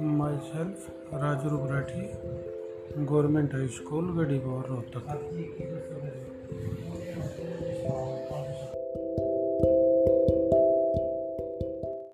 myself Raju Rathi government high school Garhibor Rohtak